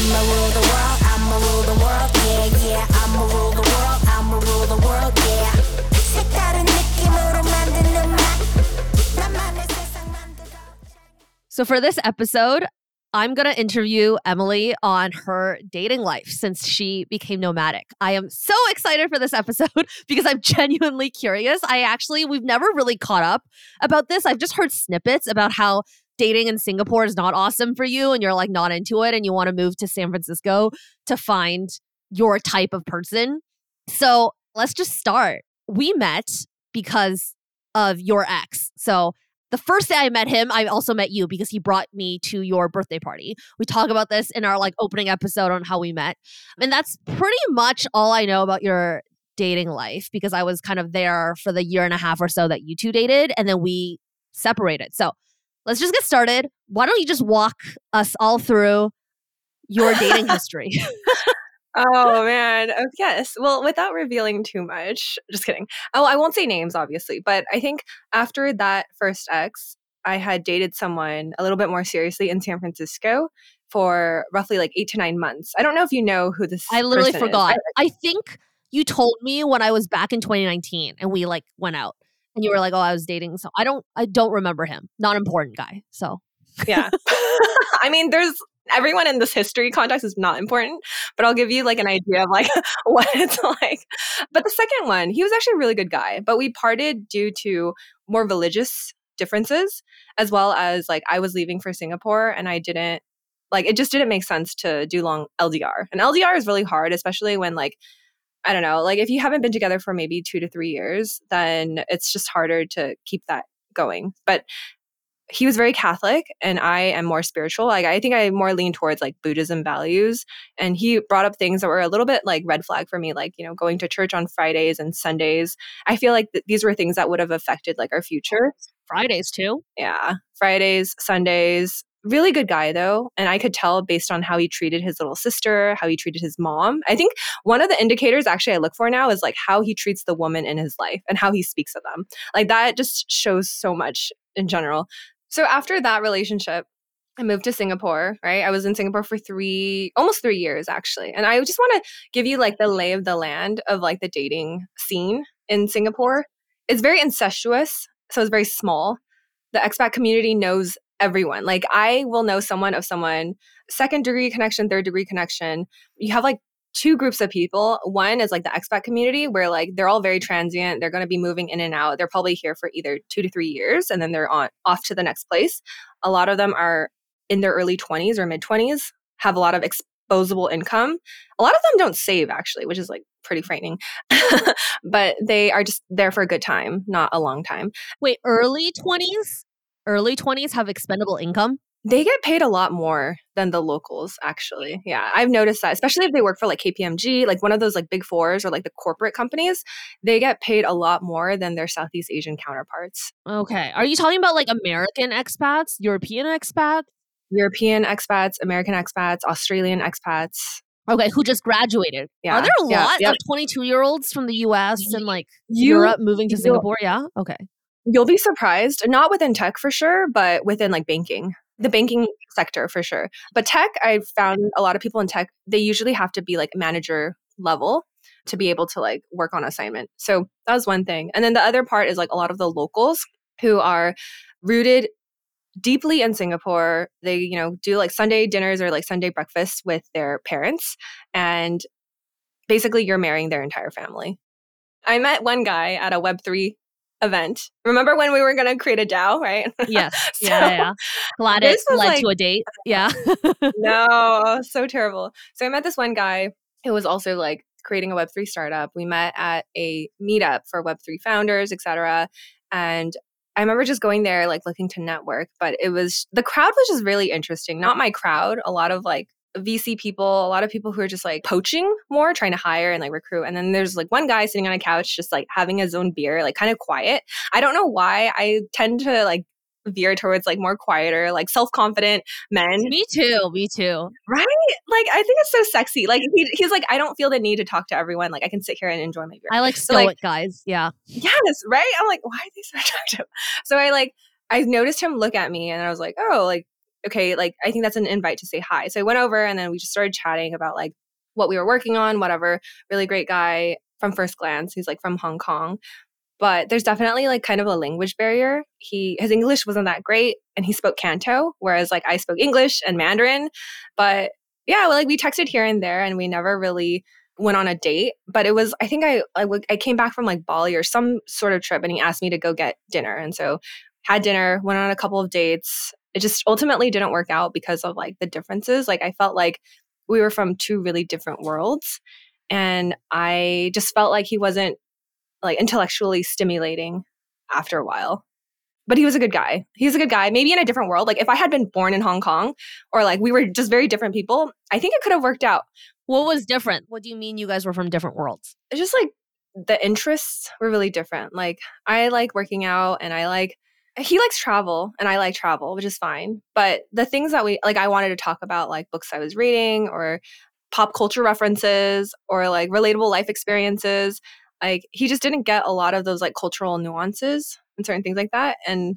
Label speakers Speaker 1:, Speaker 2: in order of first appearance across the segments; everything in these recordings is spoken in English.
Speaker 1: I'ma rule the world, I'ma rule the world, yeah, yeah. I'ma rule the world, I'ma rule the world, yeah. 색다른 느낌으로 만드는 맛. 나만의 세상 만들어.
Speaker 2: So for this episode, I'm going to interview Emily on her dating life since she became nomadic. I am so excited for this episode because I'm genuinely curious. I actually, we've never really caught up about this. I've just heard snippets about how dating in Singapore is not awesome for you and you're like not into it and you want to move to San Francisco to find your type of person. So let's just start. We met because of your ex. So the first day I met him, I also met you because he brought me to your birthday party. We talk about this in our like opening episode on how we met. And that's pretty much all I know about your dating life because I was kind of there for the year and a half or so that you two dated and then we separated. So let's just get started. Why don't you just walk us all through your dating history?
Speaker 3: Oh man. Oh, yes. Well, without revealing too much, just kidding. Oh, I won't say names, obviously, but I think after that first ex, I had dated someone a little bit more seriously in San Francisco for roughly like eight to nine months. I don't know if you know who this.
Speaker 2: I literally forgot.
Speaker 3: I-
Speaker 2: I think you told me when I was back in 2019 and we like went out and you were like, "Oh, I was dating." So I don't I don't remember him. Not important guy. So
Speaker 3: yeah. I mean, there's everyone in this history context is not important, but I'll give you like an idea of like what it's like. But the second one, he was actually a really good guy, but we parted due to more religious differences as well as like I was leaving for Singapore and I didn't like it just didn't make sense to do long LDR. And LDR is really hard, especially when like I don't know, like if you haven't been together for maybe 2 to 3 years, then it's just harder to keep that going. But he was very Catholic and I am more spiritual. Like I think I more lean towards like Buddhism values. And he brought up things that were a little bit like red flag for me, like, you know, going to church on Fridays and Sundays. I feel like th- these were things that would have affected like our future.
Speaker 2: Fridays too.
Speaker 3: Yeah. Fridays, Sundays. Really good guy though. And I could tell based on how he treated his little sister, how he treated his mom. I think one of the indicators actually I look for now is like how he treats the woman in his life and how he speaks of them. Like that just shows so much in general. So after that relationship, I moved to Singapore, right? I was in Singapore for three, almost three years actually. And I just want to give you like the lay of the land of like the dating scene in Singapore. It's very incestuous, so it's very small. The expat community knows everyone. Like I will know someone of someone, second degree connection, third degree connection. You have like two groups of people. One is like the expat community where like they're all very transient. They're going to be moving in and out. They're probably here for either 2 to 3 years and then they're on off to the next place. A lot of them are in their early 20s or mid 20s, have a lot of exposable income. A lot of them don't save actually, which is like pretty frightening. but they are just there for a good time, not a long time.
Speaker 2: Wait, early 20s? Early 20s have expendable income?
Speaker 3: They get paid a lot more than the locals, actually. Yeah, I've noticed that, especially if they work for like KPMG, like one of those like big fours or like the corporate companies, they get paid a lot more than their Southeast Asian counterparts.
Speaker 2: Okay. Are you talking about like American expats, European expats?
Speaker 3: European expats, American expats, Australian expats.
Speaker 2: Okay, who just graduated.
Speaker 3: Yeah,
Speaker 2: Are there a
Speaker 3: yeah,
Speaker 2: lot
Speaker 3: yep.
Speaker 2: of 22 year olds from the US and like
Speaker 3: You-
Speaker 2: Europe moving to Singapore? Yeah. Okay.
Speaker 3: You'll be surprised, not within tech for sure, but within like banking, the mm-hmm. banking sector for sure. But tech, I've found mm-hmm. a lot of people in tech, they usually have to be like manager level to be able to like work on assignment. So that was one thing. And then the other part is like a lot of the locals who are rooted deeply in Singapore. They, you know, do like Sunday dinners or like Sunday breakfasts with their parents. And basically, you're marrying their entire family. I met one guy at a Web3 event. Remember when we were going to create a DAO, right?
Speaker 2: Yes.
Speaker 3: So-
Speaker 2: yeah, yeah. Glad it led
Speaker 3: like-
Speaker 2: to a date. Yeah.
Speaker 3: no, so terrible. So I met this one guy who was also like creating a Web3 startup. We met at a meetup for Web3 founders, etc. And I remember just going there, like looking to network, but it was the crowd was just really interesting. Not my crowd, a lot of like VC people, a lot of people who are just like poaching more, trying to hire and like recruit. And then there's like one guy sitting on a couch, just like having his own beer, like kind of quiet. I don't know why I tend to like veer towards like more quieter, like self confident men.
Speaker 2: me too. Me too.
Speaker 3: Right? Like I think it's so sexy. Like he, he's like, I don't feel the need to talk to everyone. Like I can sit here and enjoy my beer.
Speaker 2: I like
Speaker 3: So, like-
Speaker 2: stoic guys. Yeah.
Speaker 3: yes, right? I'm like, why are they so attractive? So I like I noticed him look at me and I was like, oh, like okay, like I think that's an invite to say hi. So I went over and then we just started chatting about like what we were working on, whatever. Really great guy from first glance. He's like from Hong Kong. But there's definitely like kind of a language barrier. He his English wasn't that great and he spoke Canto, whereas like I spoke English and Mandarin. But yeah, well, like we texted here and there and we never really went on a date but it was i think I, I, w- I came back from like bali or some sort of trip and he asked me to go get dinner and so had dinner went on a couple of dates it just ultimately didn't work out because of like the differences like i felt like we were from two really different worlds and i just felt like he wasn't like intellectually stimulating after a while but he was a good guy. He's a good guy. Maybe in a different world. Like if I had been born in Hong Kong or like we were just very different people, I think it could have worked out.
Speaker 2: What was different? What do you mean you guys were from different worlds?
Speaker 3: It's just like the interests were really different. Like I like working out and I like he likes travel and I like travel, which is fine. But the things that we like I wanted to talk about like books I was reading or pop culture references or like relatable life experiences. Like he just didn't get a lot of those like cultural nuances and certain things like that. And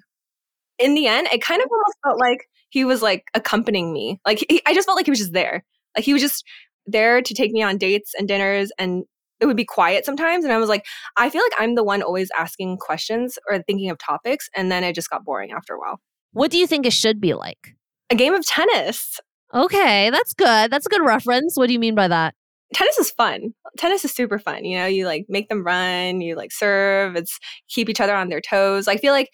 Speaker 3: in the end, it kind of almost felt like he was like accompanying me. Like he, I just felt like he was just there. Like he was just there to take me on dates and dinners and it would be quiet sometimes and i was like i feel like i'm the one always asking questions or thinking of topics and then it just got boring after a while
Speaker 2: What do you think it should be like?
Speaker 3: a game of tennis
Speaker 2: Okay, that's good. That's a good reference. What do you mean by that?
Speaker 3: tennis is fun tennis is super fun you know you like make them run you like serve it's keep each other on their toes i feel like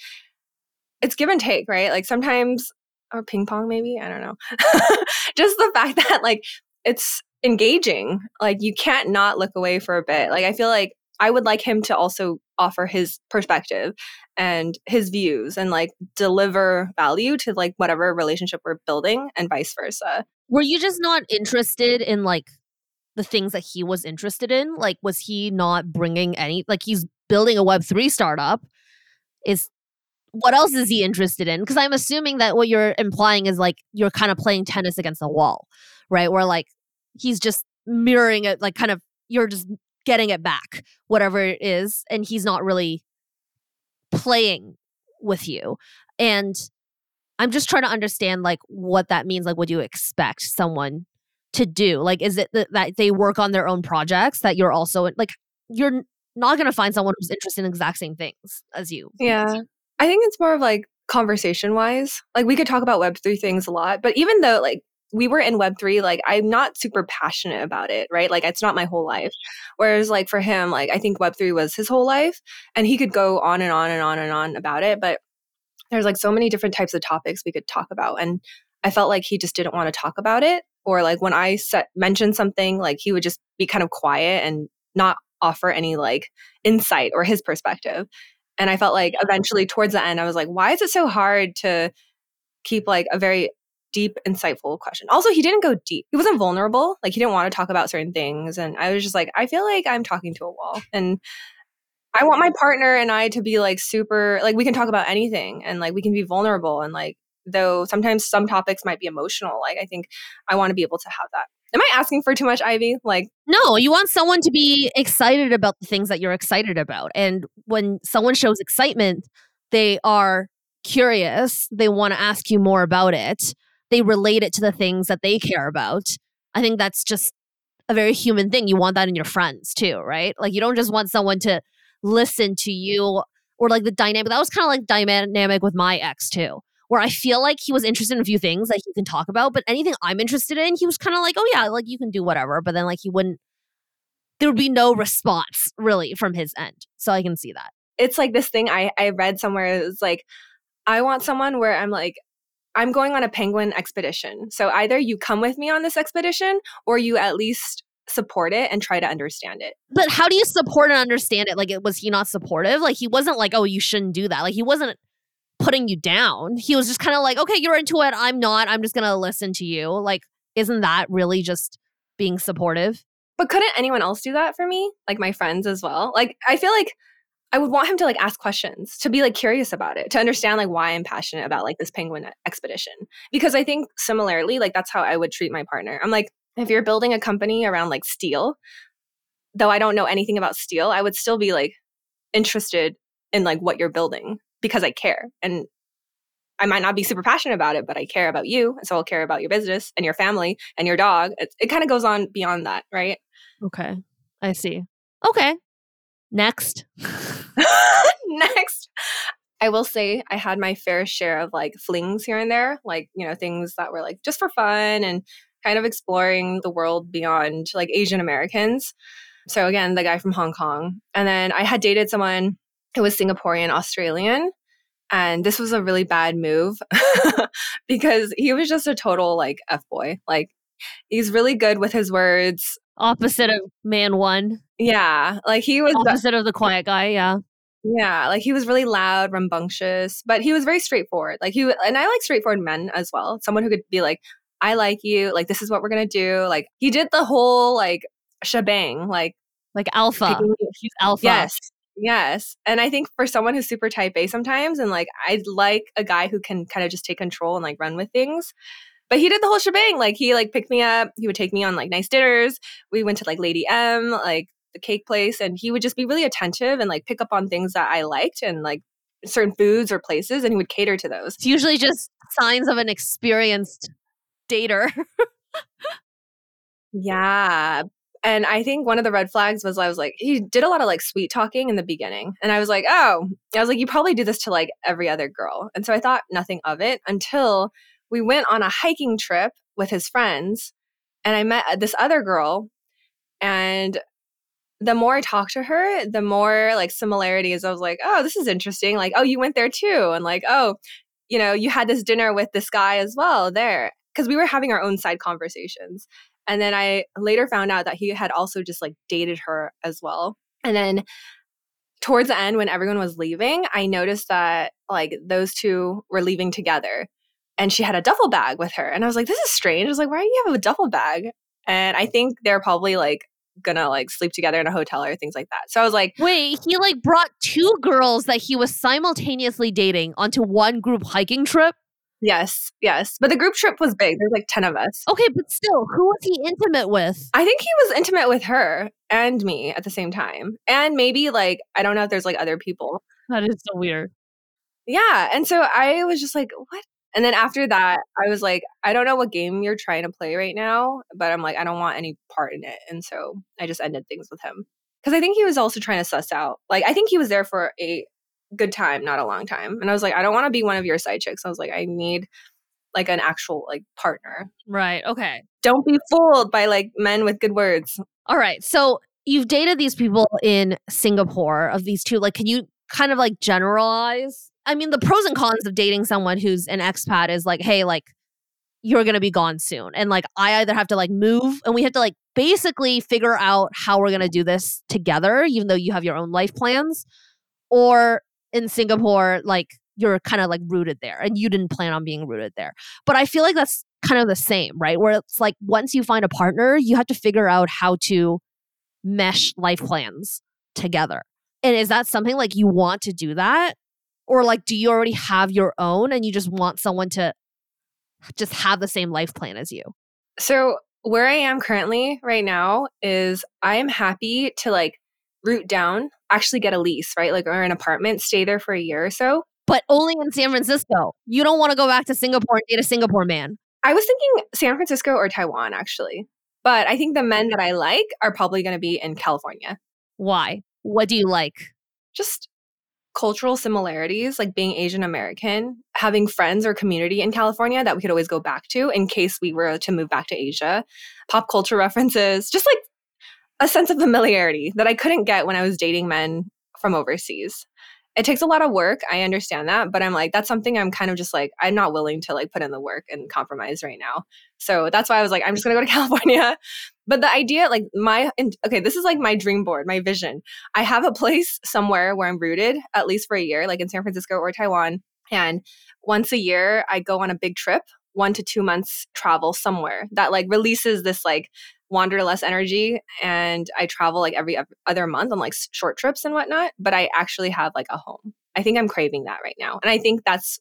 Speaker 3: it's give and take right like sometimes or ping pong maybe i don't know just the fact that like it's engaging like you can't not look away for a bit like i feel like i would like him to also offer his perspective and his views and like deliver value to like whatever relationship we're building and vice versa
Speaker 2: Were you just not interested in like the things that he was interested in? Like, was he not bringing any? Like, he's building a Web three startup. Is what else is he interested in? Because I'm assuming that what you're implying is like you're kind of playing tennis against the wall, right? Where like he's just mirroring it, like kind of you're just getting it back, whatever it is, and he's not really playing with you. And I'm just trying to understand like what that means. Like, what do you expect someone to do? Like, is it that, that they work on their own projects that you're also like you're not going to find someone who's interested in exact same things as you?
Speaker 3: Yeah. I think it's more of like conversation wise. Like we could talk about Web3 things a lot, but even though like we were in Web3, like I'm not super passionate about it, right? Like it's not my whole life. Whereas like for him, like I think Web3 was his whole life and he could go on and on and on and on about it. But there's like so many different types of topics we could talk about. And I felt like he just didn't want to talk about it. Or like when I set, mentioned something, like he would just be kind of quiet and not offer any like insight or his perspective. And I felt like eventually towards the end, I was like, why is it so hard to keep like a very deep, insightful question? Also, he didn't go deep. He wasn't vulnerable. Like he didn't want to talk about certain things. And I was just like, I feel like I'm talking to a wall. And I want my partner and I to be like super, like we can talk about anything and like we can be vulnerable. And like, though sometimes some topics might be emotional, like I think I want to be able to have that. Am I asking for too much, Ivy? Like,
Speaker 2: No, you want someone to be excited about the things that you're excited about. And when someone shows excitement, they are curious. They want to ask you more about it. They relate it to the things that they care about. I think that's just a very human thing. You want that in your friends too, right? Like you don't just want someone to listen to you or like the dynamic. That was kind of like dynamic with my ex too, where I feel like he was interested in a few things that he can talk about, but anything I'm interested in, he was kind of like, oh yeah, like you can do whatever. But then like he wouldn't, there would be no response really from his end. So I can see that.
Speaker 3: it's like this thing I, I read somewhere. It's like, I want someone where I'm like, I'm going on a penguin expedition. So either you come with me on this expedition or you at least support it and try to understand it.
Speaker 2: But how do you support and understand it? Like, it, was he not supportive? Like, he wasn't like, oh, you shouldn't do that. Like, he wasn't putting you down. He was just kind of like, okay, you're into it. I'm not. I'm just going to listen to you. Like, isn't that really just being supportive?
Speaker 3: But couldn't anyone else do that for me? Like my friends as well? Like I feel like I would want him to like ask questions, to be like curious about it, to understand like why I'm passionate about like this penguin expedition. Because I think similarly, like that's how I would treat my partner. I'm like, if you're building a company around like steel, though I don't know anything about steel, I would still be like interested in like what you're building because I care. And I might not be super passionate about it, but I care about you. So I'll care about your business and your family and your dog. It, it kind of goes on beyond that, right?
Speaker 2: Okay. I see. Okay. Next.
Speaker 3: Next, I will say I had my fair share of like flings here and there, like, you know, things that were like just for fun and kind of exploring the world beyond like Asian Americans. So again, the guy from Hong Kong. And then I had dated someone who was Singaporean Australian. And this was a really bad move because he was just a total like F boy. Like he's really good with his words.
Speaker 2: Opposite of man one.
Speaker 3: Yeah. Like he was
Speaker 2: Opposite of the quiet guy. Yeah.
Speaker 3: Yeah, like he was really loud, rambunctious, but he was very straightforward. Like he and I like straightforward men as well. Someone who could be like, "I like you. Like this is what we're gonna do." Like he did the whole like shebang. Like
Speaker 2: Like alpha.
Speaker 3: picking-
Speaker 2: He's alpha.
Speaker 3: yes, yes. And I think for someone who's super type A sometimes, and like I like a guy who can kind of just take control and like run with things. But he did the whole shebang. Like he like picked me up. He would take me on like nice dinners. We went to like Lady M, like the cake place, and he would just be really attentive and like pick up on things that I liked and like certain foods or places, and he would cater to those.
Speaker 2: It's usually just signs of an experienced dater.
Speaker 3: Yeah. And I think one of the red flags was I was like, he did a lot of like sweet talking in the beginning. And I was like, oh, I was like, you probably do this to like every other girl. And so I thought nothing of it until we went on a hiking trip with his friends. And I met this other girl. And the more I talked to her, the more like similarities. I was like, oh, this is interesting. Like, oh, you went there too. And like, oh, you know, you had this dinner with this guy as well there. Cause we were having our own side conversations. And then I later found out that he had also just like dated her as well. And then towards the end, when everyone was leaving, I noticed that like those two were leaving together and she had a duffel bag with her. And I was like, this is strange. I was like, why do you have a duffel bag? And I think they're probably like gonna like sleep together in a hotel or things like that. So I was like,
Speaker 2: Wait, he like brought two girls that he was simultaneously dating onto one group hiking trip.
Speaker 3: yes, yes. But the group trip was big. There's like 10 of us.
Speaker 2: Okay, but still, who was he intimate with?
Speaker 3: I think he was intimate with her and me at the same time. And maybe like, I don't know if there's like other people.
Speaker 2: That is so weird.
Speaker 3: Yeah. And so I was just like, what? And then after that, I was like, I don't know what game you're trying to play right now, but I'm like, I don't want any part in it. And so I just ended things with him. Because I think he was also trying to suss out. Like, I think he was there for a good time, not a long time. And I was like, I don't want to be one of your side chicks. I was like, I need like an actual like partner.
Speaker 2: Right. Okay.
Speaker 3: Don't be fooled by like men with good words.
Speaker 2: All right. So you've dated these people in Singapore of these two. Like, can you kind of like generalize? I mean, the pros and cons of dating someone who's an expat is like, hey, like, you're going to be gone soon. And like, I either have to like move and we have to like basically figure out how we're going to do this together, even though you have your own life plans. Or in Singapore, like, you're kind of like rooted there and you didn't plan on being rooted there. But I feel like that's kind of the same, right? Where it's like once you find a partner, you have to figure out how to mesh life plans together. And is that something like you want to do that? Or like do you already have your own and you just want someone to just have the same life plan as you?
Speaker 3: So where I am currently right now is I am happy to like root down, actually get a lease, right? Like or an apartment, stay there for a year or so.
Speaker 2: But only in San Francisco. You don't want to go back to Singapore and date a Singapore man.
Speaker 3: I was thinking San Francisco or Taiwan actually. But I think the men that I like are probably going to be in California.
Speaker 2: Why? What do you like?
Speaker 3: Just cultural similarities, like being Asian American, having friends or community in California that we could always go back to in case we were to move back to Asia, pop culture references, just like a sense of familiarity that I couldn't get when I was dating men from overseas. It takes a lot of work. I understand that, but I'm like, that's something I'm kind of just like, I'm not willing to like put in the work and compromise right now. So that's why I was like, I'm just gonna go to California. But the idea, like my, okay, this is like my dream board, my vision. I have a place somewhere where I'm rooted, at least for a year, like in San Francisco or Taiwan. And once a year, I go on a big trip, one to two months travel somewhere that like releases this like wanderlust energy. And I travel like every other month on like short trips and whatnot. But I actually have like a home. I think I'm craving that right now. And I think that's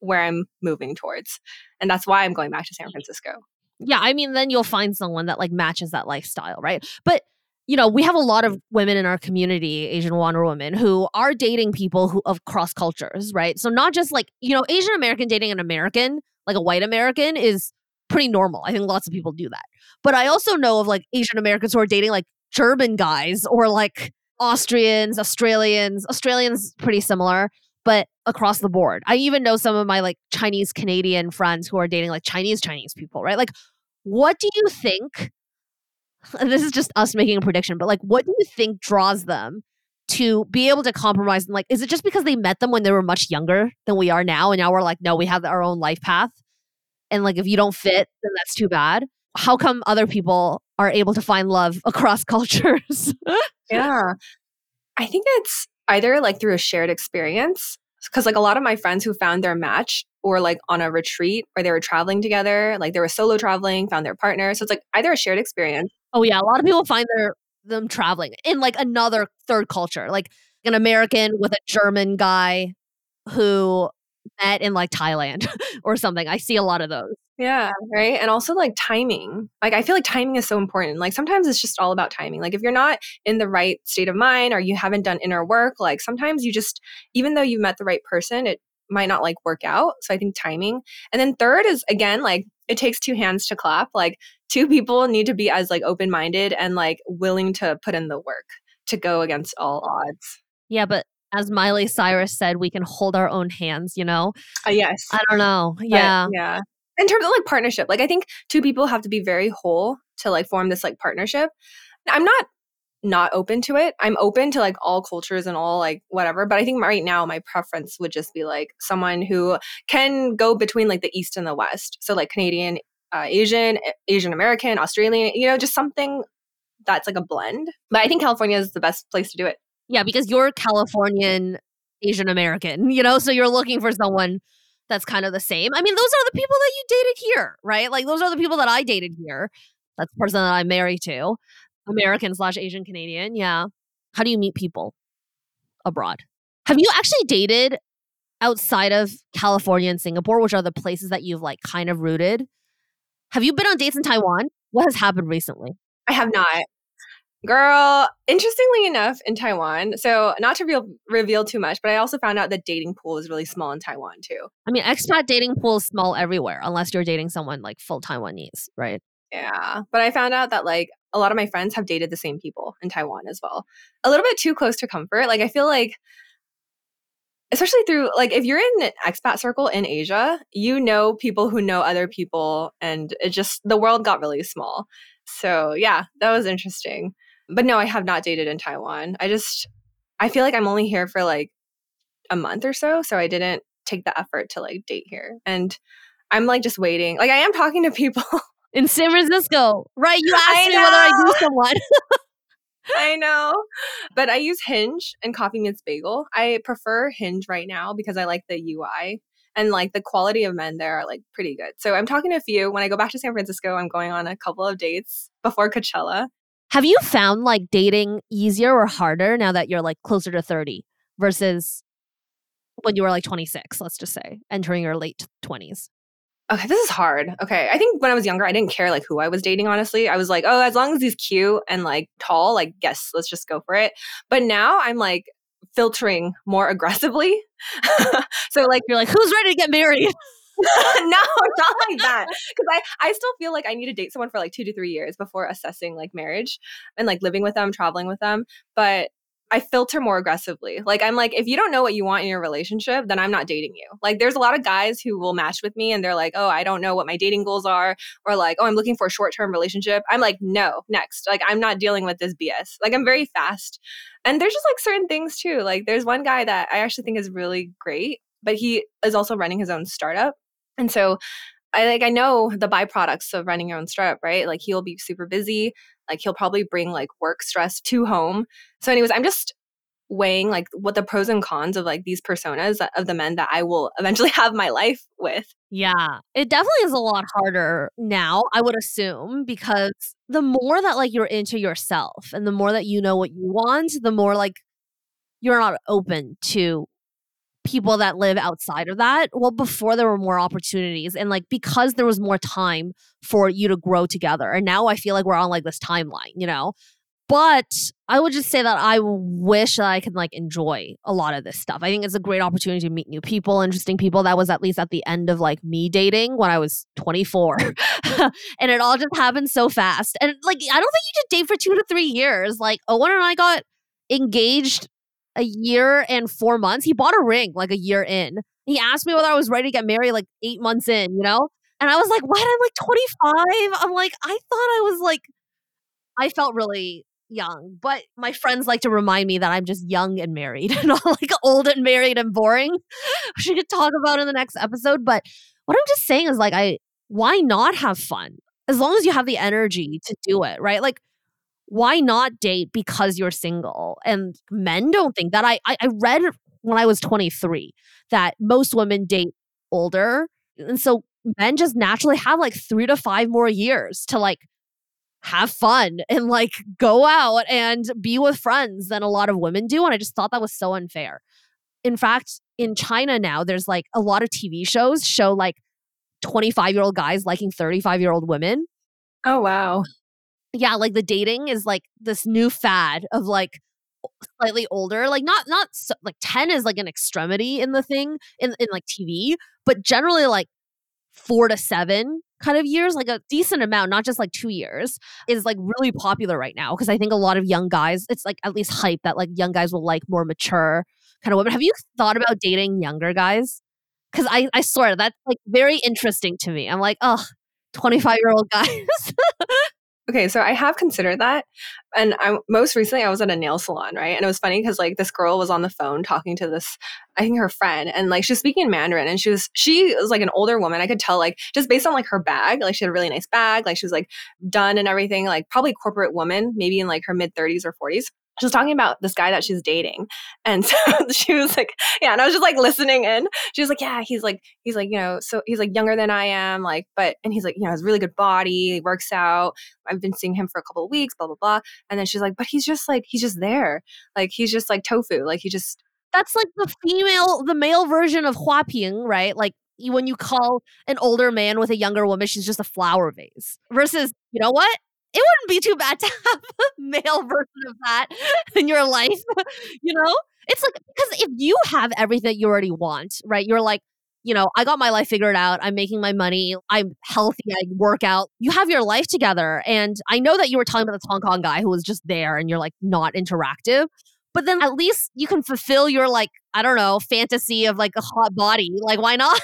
Speaker 3: where I'm moving towards. And that's why I'm going back to San Francisco.
Speaker 2: Yeah, I mean, then you'll find someone that like matches that lifestyle, right? But you know, we have a lot of mm. women in our community, Asian Wonder women, who are dating people who of cross cultures, right? So not just like, you know, Asian American dating an American, like a white American, is pretty normal. I think lots of people do that. But I also know of like Asian Americans who are dating like German guys or like Austrians, Australians. Australians pretty similar, but across the board. I even know some of my like Chinese Canadian friends who are dating like Chinese Chinese people, right? Like what do you think this is just us making a prediction, but like what do you think draws them to be able to compromise and like is it just because they met them when they were much younger than we are now and now we're like no, we have our own life path? And like if you don't fit, then that's too bad. How come other people are able to find love across cultures?
Speaker 3: yeah. I think it's either like through a shared experience because like a lot of my friends who found their match or like on a retreat or they were traveling together like they were solo traveling found their partner so it's like either a shared experience
Speaker 2: oh yeah a lot of people find their them traveling in like another third culture like an american with a german guy who met in like thailand or something i see a lot of those
Speaker 3: yeah, right. And also like timing. Like I feel like timing is so important. Like sometimes it's just all about timing. Like if you're not in the right state of mind or you haven't done inner work, like sometimes you just even though you've met the right person, it might not like work out. So I think timing. And then third is again like it takes two hands to clap. Like two people need to be as like open-minded and like willing to put in the work to go against all odds.
Speaker 2: Yeah, but as Miley Cyrus said, we can hold our own hands, you know?
Speaker 3: Uh, yes.
Speaker 2: I don't know. Yeah.
Speaker 3: Yeah in terms of like partnership like i think two people have to be very whole to like form this like partnership i'm not not open to it i'm open to like all cultures and all like whatever but i think right now my preference would just be like someone who can go between like the east and the west so like canadian uh, asian asian american australian you know just something that's like a blend but i think california is the best place to do it
Speaker 2: yeah because you're californian asian american you know so you're looking for someone that's kind of the same. I mean, those are the people that you dated here, right? Like those are the people that I dated here. That's the person that I'm married to. American slash Asian Canadian. Yeah. How do you meet people abroad? Have you actually dated outside of California and Singapore, which are the places that you've like kind of rooted? Have you been on dates in Taiwan? What has happened recently?
Speaker 3: I have not. Girl, interestingly enough, in Taiwan, so not to reveal, reveal too much, but I also found out that dating pool is really small in Taiwan too.
Speaker 2: I mean, expat dating pool is small everywhere, unless you're dating someone like full Taiwanese, right?
Speaker 3: Yeah. But I found out that like a lot of my friends have dated the same people in Taiwan as well. A little bit too close to comfort. Like, I feel like especially through like if you're in an expat circle in Asia, you know people who know other people and it just the world got really small. So, yeah, that was interesting. But no, I have not dated in Taiwan. I just I feel like I'm only here for like a month or so, so I didn't take the effort to like date here. And I'm like just waiting. Like I am talking to people
Speaker 2: in San Francisco. Right, you asked me whether I knew someone.
Speaker 3: I know. But I use Hinge and Coffee Meets Bagel. I prefer Hinge right now because I like the UI and like the quality of men there are like pretty good. So I'm talking to a few. When I go back to San Francisco, I'm going on a couple of dates before Coachella.
Speaker 2: Have you found like dating easier or harder now that you're like closer to 30 versus when you were like 26, let's just say, entering your late 20s?
Speaker 3: Okay, this is hard. Okay. I think when I was younger, I didn't care like who I was dating, honestly. I was like, oh, as long as he's cute and like tall, like, yes, let's just go for it. But now I'm like filtering more aggressively. so like
Speaker 2: you're like, who's ready to get married?
Speaker 3: no, not like that. Because I, I still feel like I need to date someone for like two to three years before assessing like marriage and like living with them, traveling with them. But I filter more aggressively. Like I'm like, if you don't know what you want in your relationship, then I'm not dating you. Like there's a lot of guys who will match with me and they're like, oh, I don't know what my dating goals are, or like, oh, I'm looking for a short-term relationship. I'm like, no, next. Like I'm not dealing with this BS. Like I'm very fast. And there's just like certain things too. Like there's one guy that I actually think is really great, but he is also running his own startup. And so I like I know the byproducts of running your own startup, right? Like he'll be super busy. Like he'll probably bring like work stress to home. So, anyways, I'm just weighing like what the pros and cons of like these personas of the men that I will eventually have my life with.
Speaker 2: Yeah. It definitely is a lot harder now, I would assume, because the more that like you're into yourself and the more that you know what you want, the more like you're not open to people that live outside of that well before there were more opportunities and like because there was more time for you to grow together and now i feel like we're on like this timeline you know But I would just say that I wish that I could like enjoy a lot of this stuff. I think it's a great opportunity to meet new people, interesting people. That was at least at the end of like me dating when I was 24. and it all just happened so fast. And like, I don't think you just date for two to three years. Like, Owen and I got engaged a year and four months. He bought a ring like a year in. He asked me whether I was ready to get married like eight months in, you know? And I was like, what? I'm like 25. I'm like, I thought I was like, I felt really young, but my friends like to remind me that I'm just young and married, and not like old and married and boring. Which we could talk about in the next episode. But what I'm just saying is like, I why not have fun as long as you have the energy to do it, right? Like, why not date because you're single? And men don't think that. I I, I read when I was 23 that most women date older, and so men just naturally have like three to five more years to like have fun and like go out and be with friends than a lot of women do. And I just thought that was so unfair. In fact, in China now, there's like a lot of TV shows show like 25 year old guys liking 35 year old women.
Speaker 3: Oh, wow.
Speaker 2: Yeah, like the dating is like this new fad of like slightly older like not not so, like 10 is like an extremity in the thing in in like tv but generally like 4 to 7 kind of years, like a decent amount, not just like two years, is like really popular right now. Cause I think a lot of young guys, it's like at least hype that like young guys will like more mature kind of women. Have you thought about dating younger guys? Cause I, I swear that's like very interesting to me. I'm like, oh, 25 year old guys.
Speaker 3: Okay, so I have considered that. And I most recently I was at a nail salon, right? And it was funny because like this girl was on the phone talking to this, I think her friend, and like she was speaking in Mandarin and she was she was like an older woman. I could tell like just based on like her bag, like she had a really nice bag, like she was like done and everything, like probably corporate woman, maybe in like her mid 30s or 40s she was talking about this guy that she's dating. And so she was like, yeah, and I was just like listening in. She was like, yeah, he's like, he's like, you know, so he's like younger than I am, like, but, and he's like, you know, has really good body, he works out. I've been seeing him for a couple of weeks, blah, blah, blah. And then she's like, but he's just like, he's just there. Like, he's just like tofu. Like, he just.
Speaker 2: That's like the female, the male version of Huaping, right? Like, when you call an older man with a younger woman, she's just a flower vase. Versus, you know what? It wouldn't be too bad to have a male version of that in your life. you know? It's like, because if you have everything you already want, right? You're like, you know, I got my life figured out. I'm making my money. I'm healthy. I work out. You have your life together. And I know that you were talking about this Hong Kong guy who was just there and you're like not interactive. But then at least you can fulfill your like, I don't know, fantasy of like a hot body. Like, why not?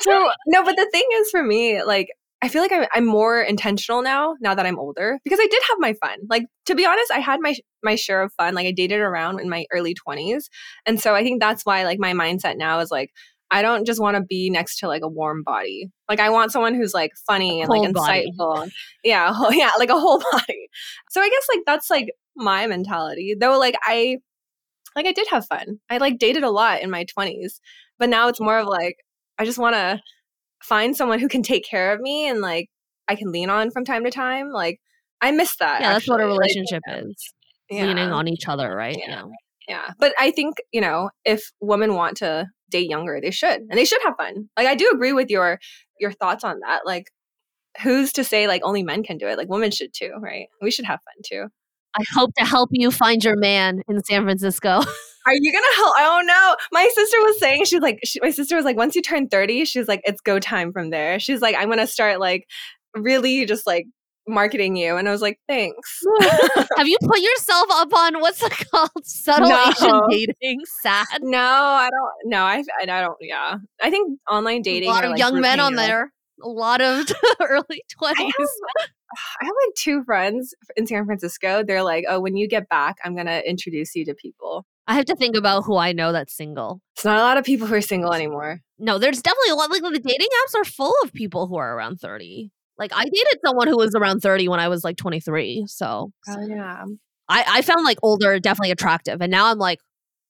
Speaker 3: so, no, but the thing is for me, like, I feel like I'm, I'm more intentional now, now that I'm older, because I did have my fun. Like to be honest, I had my my share of fun. Like I dated around in my early 20s, and so I think that's why like my mindset now is like I don't just want to be next to like a warm body. Like I want someone who's like funny and like insightful. Body. Yeah, yeah, like a whole body. So I guess like that's like my mentality. Though like I like I did have fun. I like dated a lot in my 20s, but now it's more of like I just want to find someone who can take care of me and like I can lean on from time to time. Like I miss that.
Speaker 2: Yeah, actually. that's what a relationship like, is. Yeah. Leaning on each other, right?
Speaker 3: Yeah. yeah. Yeah. But I think, you know, if women want to date younger, they should. And they should have fun. Like I do agree with your your thoughts on that. Like who's to say like only men can do it? Like women should too, right? We should have fun too.
Speaker 2: I hope to help you find your man in San Francisco.
Speaker 3: Are you gonna help? Oh no! My sister was saying she's like, she, my sister was like, once you turn thirty, she's like, it's go time from there. She's like, I'm gonna start like really just like marketing you, and I was like, thanks.
Speaker 2: Have you put yourself up on what's it called? Subtle no. Asian dating. Sad.
Speaker 3: No, I don't. No, I, I don't. Yeah, I think online dating.
Speaker 2: A lot of like young men on there. A lot of early twenties.
Speaker 3: I have like two friends in San Francisco. They're like, oh, when you get back, I'm going to introduce you to people.
Speaker 2: I have to think about who I know that's single.
Speaker 3: It's not a lot of people who are single anymore.
Speaker 2: No, there's definitely a lot. Like the dating apps are full of people who are around 30. Like I dated someone who was around 30 when I was like 23. So,
Speaker 3: oh, yeah.
Speaker 2: I, I found like older definitely attractive. And now I'm like,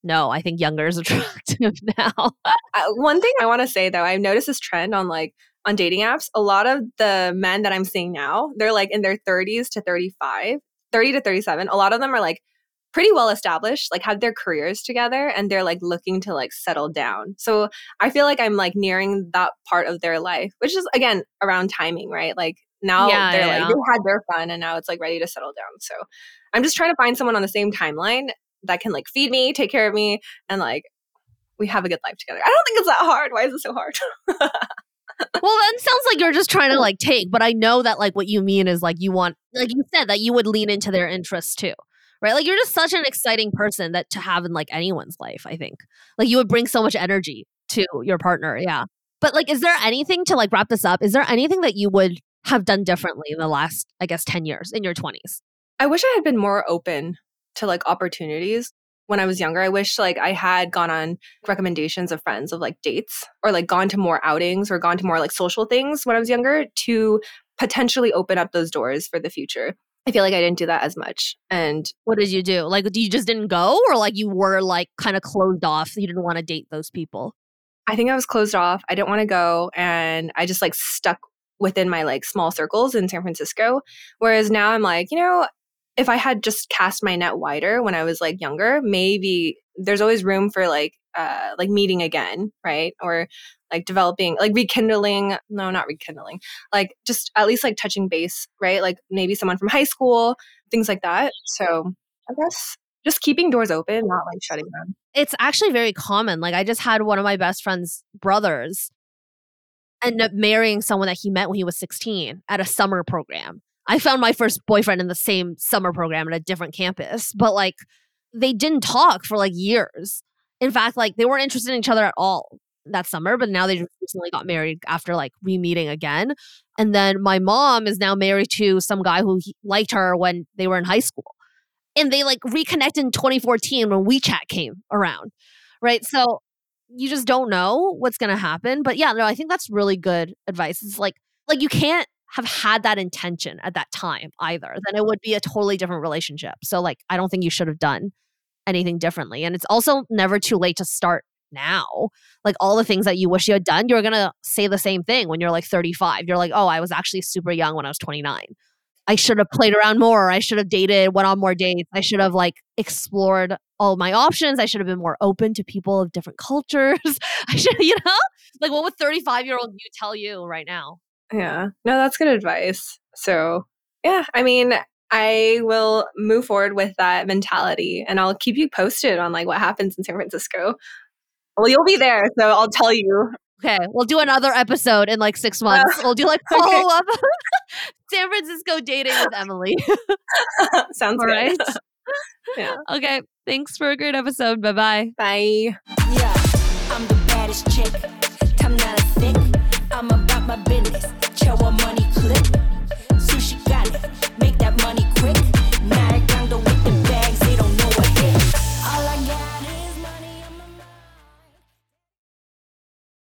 Speaker 2: no, I think younger is attractive now.
Speaker 3: uh, one thing I want to say though, I've noticed this trend on like on dating apps, a lot of the men that I'm seeing now, they're like in their 30s to 35, 30 to 37. A lot of them are like pretty well established, like have their careers together and they're like looking to like settle down. So I feel like I'm like nearing that part of their life, which is again around timing, right? Like now
Speaker 2: Yeah,
Speaker 3: they're
Speaker 2: yeah,
Speaker 3: like they had their fun and now it's like ready to settle down. So I'm just trying to find someone on the same timeline that can like feed me, take care of me, and like we have a good life together. I don't think it's that hard. Why is it so hard?
Speaker 2: Well, then sounds like you're just trying to like take, but I know that like what you mean is like you want, like you said, that you would lean into their interests too, right? Like you're just such an exciting person that to have in like anyone's life. I think like you would bring so much energy to your partner. Yeah. But like, is there anything to like wrap this up? Is there anything that you would have done differently in the last, I guess, 10 years in your 20s?
Speaker 3: I wish I had been more open to like opportunities when I was younger. I wish like I had gone on recommendations of friends of like dates or like gone to more outings or gone to more like social things when I was younger to potentially open up those doors for the future. I feel like I didn't do that as much. And
Speaker 2: What did you do? Like, do you just didn't go or like you were like kind of closed off? You didn't want to date those people?
Speaker 3: I think I was closed off. I didn't want to go and I just like stuck within my like small circles in San Francisco. Whereas now I'm like, you know, if I had just cast my net wider when I was like younger, maybe there's always room for like uh like meeting again, right? Or like developing like rekindling, no, not rekindling. Like just at least like touching base, right? Like maybe someone from high school, things like that. So, I guess just keeping doors open, not like shutting them.
Speaker 2: it's actually very common. Like I just had one of my best friend's brothers end up marrying someone that he met when he was 16 at a summer program. I found my first boyfriend in the same summer program at a different campus, but like they didn't talk for like years. In fact, like they weren't interested in each other at all that summer, but now they just recently got married after like re-meeting again. And then my mom is now married to some guy who he- liked her when they were in high school. And they like reconnected in 2014 when WeChat came around. Right. So you just don't know what's going to happen. But yeah, no, I think that's really good advice. It's like, like you can't have had that intention at that time either. Then it would be a totally different relationship. So like, I don't think you should have done anything differently. And it's also never too late to start now. Like all the things that you wish you had done, you're going to say the same thing when you're like 35. You're like, oh, I was actually super young when I was 29. I should have played around more. I should have dated, went on more dates. I should have like explored all my options. I should have been more open to people of different cultures. I should, you know, like what would 35 year old you tell you right now?
Speaker 3: Yeah. No, that's good advice. So, yeah, I mean, I will move forward with that mentality and I'll keep you posted on like what happens in San Francisco. Well, you'll be there, so I'll tell you.
Speaker 2: Okay, we'll do another episode in like six months. Uh, we'll do like follow okay. up San Francisco dating with Emily.
Speaker 3: Sounds
Speaker 2: right
Speaker 3: yeah.
Speaker 2: Okay. Thanks for a great episode. Bye-bye. Bye.
Speaker 1: Yeah, I'm the baddest chick. Thick. I'm about my business.